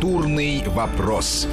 Культурный вопрос.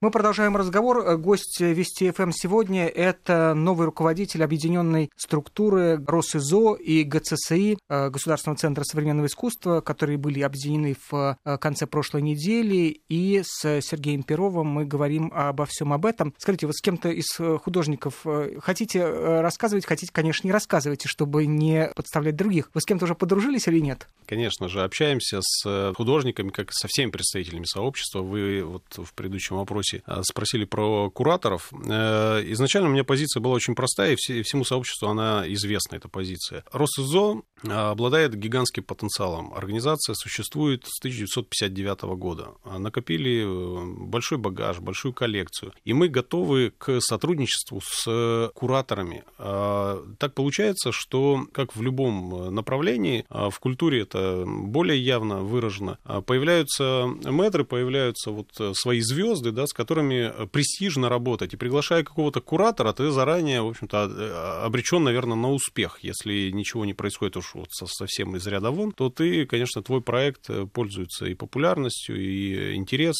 Мы продолжаем разговор. Гость Вести ФМ сегодня – это новый руководитель объединенной структуры РосИЗО и ГЦСИ, э, Государственного центра современного искусства, которые были объединены в э, конце прошлой недели. И с Сергеем Перовым мы говорим обо всем об этом. Скажите, вот с кем-то из э, художников хотите рассказывать, хотите, конечно, не рассказывайте, чтобы не подставлять других. Вы с кем-то уже подружились или нет? Конечно же, общаемся с художниками, как со всеми представителями сообщества. Вы вот в предыдущем вопросе вопросе а, спросили про кураторов. Э, изначально у меня позиция была очень простая, и всему сообществу она известна, эта позиция. Росизо а, обладает гигантским потенциалом. Организация существует с 1959 года. А, накопили э, большой багаж, большую коллекцию. И мы готовы к сотрудничеству с кураторами. Так получается, что, как в любом направлении, в культуре это более явно выражено, появляются мэтры, появляются вот э, свои звезды, да, с которыми э, престижно работать. И приглашая какого-то куратора, ты заранее, в общем-то, э, обречен, наверное, на успех. Если ничего не происходит уж вот совсем из ряда вон, то ты, конечно, твой проект э, пользуется и популярностью, и интерес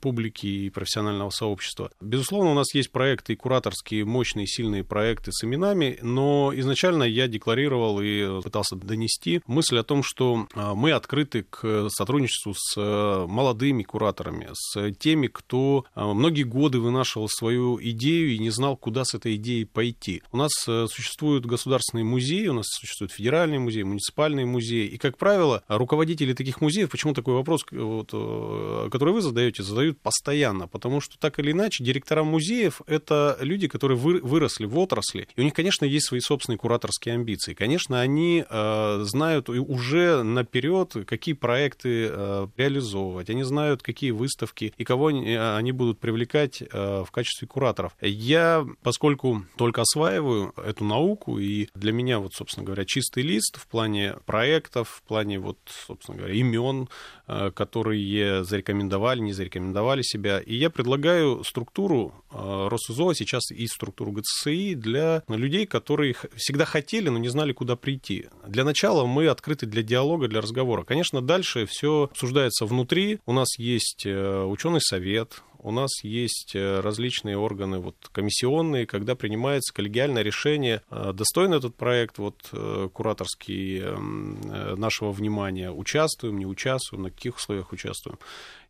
публики, и профессионального сообщества. Безусловно, у нас есть проекты и кураторские, мощные, сильные проекты с именами, но изначально я декларировал и пытался донести мысль о том, что мы открыты к сотрудничеству с молодыми кураторами, с теми, кто а, многие годы вынашивал свою идею и не знал, куда с этой идеей пойти. У нас э, существуют государственные музеи, у нас существуют федеральные музеи, муниципальные музеи, и, как правило, руководители таких музеев, почему такой вопрос, вот, э, который вы задаете, задают постоянно, потому что так или иначе директора музеев — это люди, которые выросли в отрасли, и у них, конечно, есть свои собственные кураторские амбиции. Конечно, они э, знают уже наперед, какие проекты э, реализовывать, они знают, какие выставки и кого они, они будут привлекать э, в качестве кураторов. Я, поскольку только осваиваю эту науку, и для меня, вот, собственно говоря, чистый лист в плане проектов, в плане, вот, собственно говоря, имен, э, которые зарекомендовали, не зарекомендовали себя, и я предлагаю структуру э, Росизо, сейчас и структуру ГЦСИ для людей, которые всегда хотели, но не знали, куда прийти. Для начала мы открыты для диалога, для разговора. Конечно, дальше все обсуждается внутри. У нас есть ученый совет, у нас есть э, различные органы вот, комиссионные, когда принимается коллегиальное решение, э, достоин этот проект вот, э, кураторский эм, нашего внимания, участвуем, не участвуем, на каких условиях участвуем.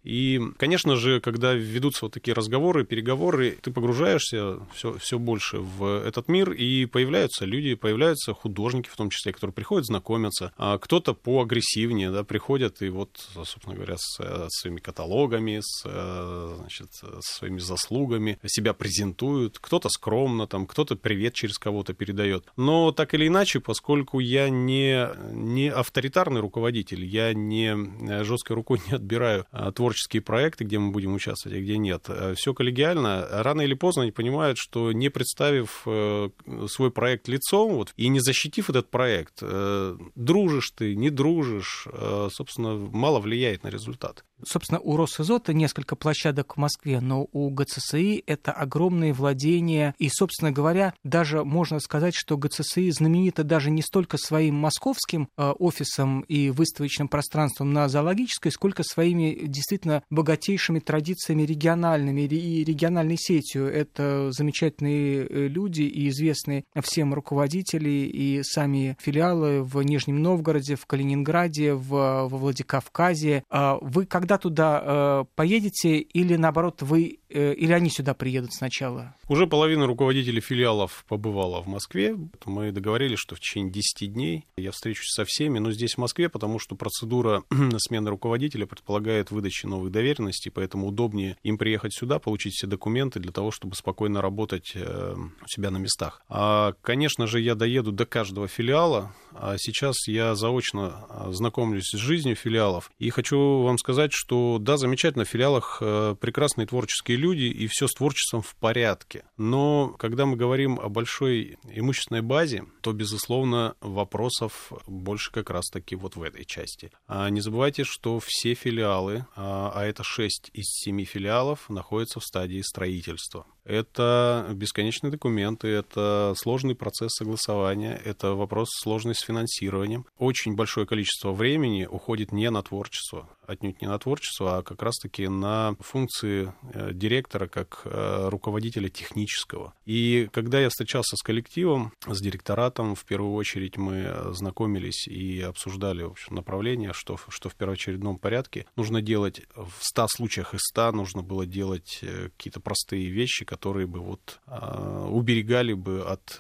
И, конечно же, когда ведутся вот такие разговоры, переговоры, ты погружаешься все, все больше в этот мир, и появляются люди, появляются художники, в том числе, которые приходят знакомиться. А кто-то поагрессивнее, да, приходят и вот, собственно говоря, с, с своими каталогами, с, значит, со своими заслугами себя презентуют. Кто-то скромно, там, кто-то привет через кого-то передает. Но так или иначе, поскольку я не, не авторитарный руководитель, я не жесткой рукой не отбираю творчество творческие проекты, где мы будем участвовать, а где нет. Э, Все коллегиально. Рано или поздно они понимают, что не представив э, свой проект лицом вот, и не защитив этот проект, э, дружишь ты, не дружишь, собственно, мало влияет на результат. Собственно, у Росизота несколько площадок в Москве, но у ГЦСИ это огромные владения. И, собственно говоря, даже можно сказать, что ГЦСИ знаменита даже не столько своим московским офисом и выставочным пространством на зоологической, сколько своими действительно действительно богатейшими традициями региональными и региональной сетью. Это замечательные э, люди и известные всем руководители и сами филиалы в Нижнем Новгороде, в Калининграде, в, во Владикавказе. А вы когда туда э, поедете или наоборот вы Э, или они сюда приедут сначала? Уже половина руководителей филиалов побывала в Москве. Мы договорились, что в течение 10 дней я встречусь со всеми, но здесь в Москве, потому что процедура смены руководителя предполагает выдачу новых доверенностей, поэтому удобнее им приехать сюда, получить все документы для того, чтобы спокойно работать э, у себя на местах. А, конечно же, я доеду до каждого филиала, сейчас я заочно а, знакомлюсь с жизнью филиалов и хочу вам сказать, что да, замечательно, в филиалах э, прекрасные творческие люди, и все с творчеством в порядке. Но когда мы говорим о большой имущественной базе, то, безусловно, вопросов больше как раз-таки вот в этой части. А не забывайте, что все филиалы, а, а это 6 из 7 филиалов, находятся в стадии строительства. Это бесконечные документы, это сложный процесс согласования, это вопрос сложный с финансированием. Очень большое количество времени уходит не на творчество, отнюдь не на творчество, а как раз-таки на функции э, директора как э, руководителя технического. И когда я встречался с коллективом, с директоратом, в первую очередь мы знакомились и обсуждали в общем, направление, что, что в первоочередном порядке нужно делать в 100 случаях из 100 нужно было делать э, какие-то простые вещи, которые бы вот уберегали бы от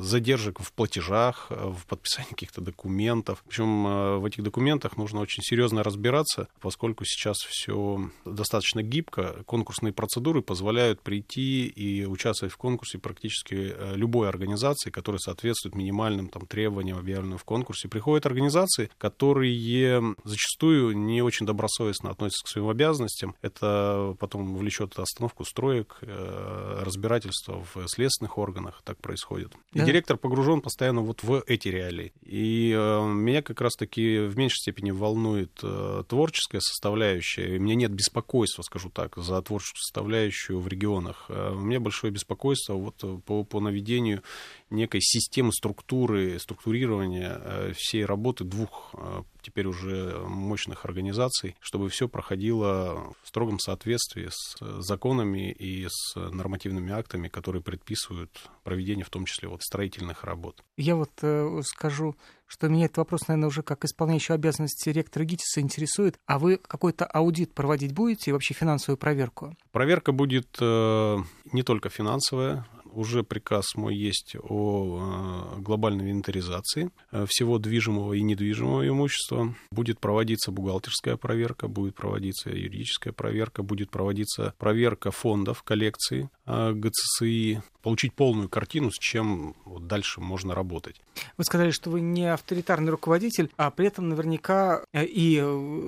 задержек в платежах, в подписании каких-то документов. Причем в этих документах нужно очень серьезно разбираться разбираться, поскольку сейчас все достаточно гибко. Конкурсные процедуры позволяют прийти и участвовать в конкурсе практически э, любой организации, которая соответствует минимальным там, требованиям, объявленным в конкурсе. Приходят организации, которые зачастую не очень добросовестно относятся к своим обязанностям. Это потом влечет остановку строек, э, разбирательство в следственных органах. Так происходит. И директор погружен постоянно вот в эти реалии. И э, меня как раз-таки в меньшей степени волнует творческая составляющая, и меня нет беспокойства, скажу так, за творческую составляющую в регионах. А у меня большое беспокойство вот по, по наведению некой системы структуры, структурирования э, всей работы двух э, теперь уже мощных организаций, чтобы все проходило в строгом соответствии с законами и с нормативными актами, которые предписывают проведение в том числе вот строительных работ. Я вот э, скажу, что меня этот вопрос, наверное, уже как исполняющий обязанности ректора ГИТИСа интересует. А вы какой-то аудит проводить будете и вообще финансовую проверку? Проверка будет э, не только финансовая, уже приказ мой есть о э, глобальной инвентаризации э, всего движимого и недвижимого имущества. Будет проводиться бухгалтерская проверка, будет проводиться юридическая проверка, будет проводиться проверка фондов коллекции э, ГЦСИ, получить полную картину, с чем вот дальше можно работать. Вы сказали, что вы не авторитарный руководитель, а при этом наверняка, и,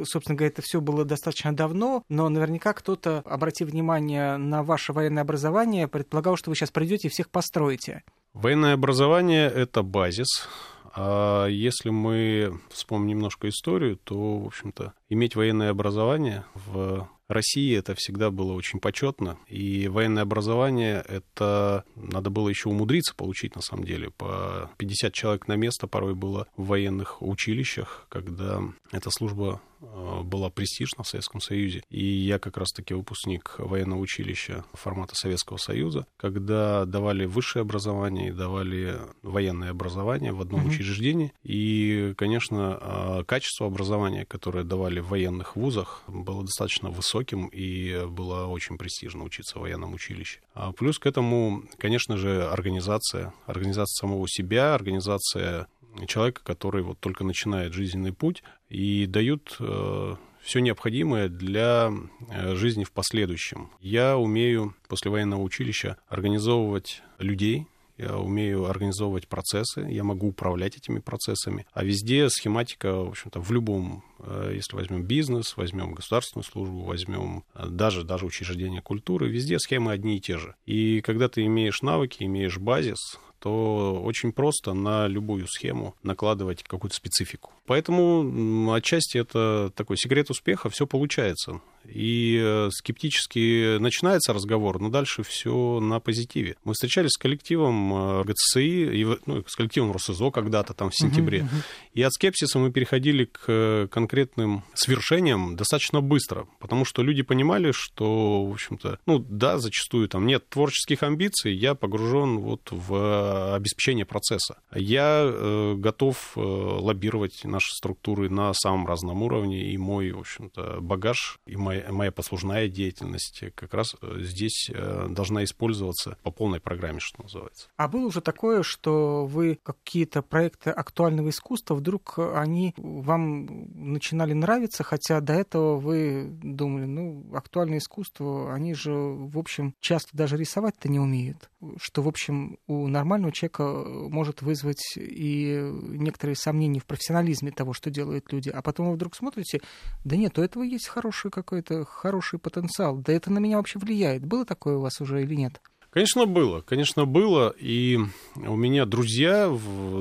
собственно говоря, это все было достаточно давно, но наверняка кто-то, обратив внимание на ваше военное образование, предполагал, что вы сейчас придете придете и всех построите. Военное образование — это базис. А если мы вспомним немножко историю, то, в общем-то, иметь военное образование в России это всегда было очень почетно, и военное образование это надо было еще умудриться получить на самом деле. По 50 человек на место порой было в военных училищах, когда эта служба была престижна в Советском Союзе. И я как раз-таки выпускник военного училища формата Советского Союза, когда давали высшее образование и давали военное образование в одном mm-hmm. учреждении. И, конечно, э, качество образования, которое давали в военных вузах, было достаточно высоким и было очень престижно учиться в военном училище. А плюс к этому, конечно же, организация, организация самого себя, организация человека, который вот только начинает жизненный путь, и дают э, все необходимое для э, жизни в последующем. Я умею после военного училища организовывать людей, я умею организовывать процессы, я могу управлять этими процессами. А везде схематика, в общем-то, в любом, э, если возьмем бизнес, возьмем государственную службу, возьмем даже, даже учреждения культуры, везде схемы одни и те же. И когда ты имеешь навыки, имеешь базис, то очень просто на любую схему накладывать какую-то специфику. Поэтому отчасти это такой секрет успеха, все получается и э, скептически начинается разговор, но дальше все на позитиве. Мы встречались с коллективом э, ГЦСИ, и, ну, с коллективом РосСО когда-то там в сентябре, uh-huh, uh-huh. и от скепсиса мы переходили к э, конкретным свершениям достаточно быстро, потому что люди понимали, что, в общем-то, ну да, зачастую там нет творческих амбиций, я погружен вот в обеспечение процесса. Я готов лоббировать наши структуры на самом разном уровне, и мой, в общем-то, багаж, и моя моя, моя послужная деятельность как раз э, здесь э, должна использоваться по полной программе, что называется. А было уже такое, что вы какие-то проекты актуального искусства, вдруг они вам начинали нравиться, хотя до этого вы думали, ну, актуальное искусство, они же, в общем, часто даже рисовать-то не умеют, что, в общем, у нормального человека может вызвать и некоторые сомнения в профессионализме того, что делают люди. А потом вы вдруг смотрите, да нет, у этого есть хороший какой-то хороший потенциал. Да это на меня вообще влияет. Было такое у вас уже или нет? Конечно, было. Конечно, было. И у меня друзья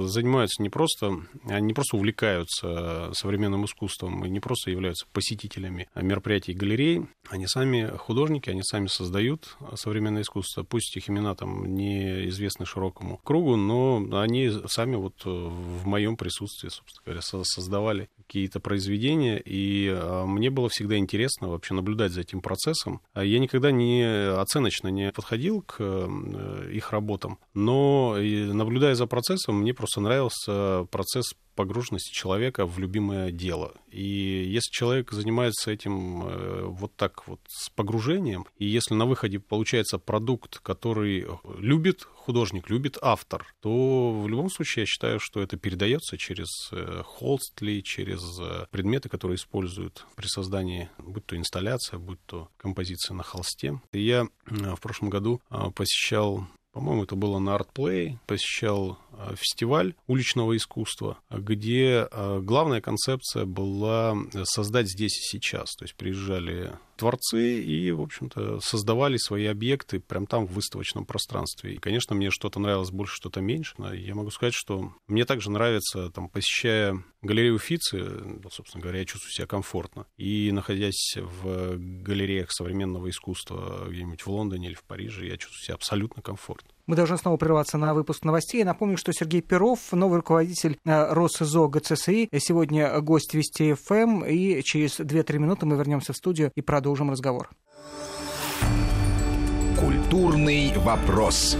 занимаются не просто, они не просто увлекаются современным искусством и не просто являются посетителями мероприятий и галерей. Они сами художники, они сами создают современное искусство. Пусть их имена там неизвестны широкому кругу, но они сами вот в моем присутствии, собственно говоря, создавали какие-то произведения, и а, мне было всегда интересно вообще наблюдать за этим процессом. А я никогда не оценочно не подходил к э, их работам, но наблюдая за процессом, мне просто нравился процесс погруженности человека в любимое дело. И если человек занимается этим э, вот так вот с погружением, и если на выходе получается продукт, который любит художник, любит автор, то в любом случае я считаю, что это передается через э, холст через э, предметы, которые используют при создании, будь то инсталляция, будь то композиция на холсте. И я в прошлом году посещал по-моему, это было на ArtPlay, посещал э, фестиваль уличного искусства, где э, главная концепция была создать здесь и сейчас. То есть приезжали творцы и, в общем-то, создавали свои объекты прямо там в выставочном пространстве. И, конечно, мне что-то нравилось больше, что-то меньше. Но я могу сказать, что мне также нравится, там, посещая галерею Фицы, собственно говоря, я чувствую себя комфортно. И находясь в галереях современного искусства где-нибудь в Лондоне или в Париже, я чувствую себя абсолютно комфортно. Мы должны снова прерваться на выпуск новостей. Напомню, что Сергей Перов, новый руководитель э, РосИЗО ГЦСИ, сегодня гость Вести ФМ, и через 2-3 минуты мы вернемся в студию и продолжим разговор. Культурный вопрос.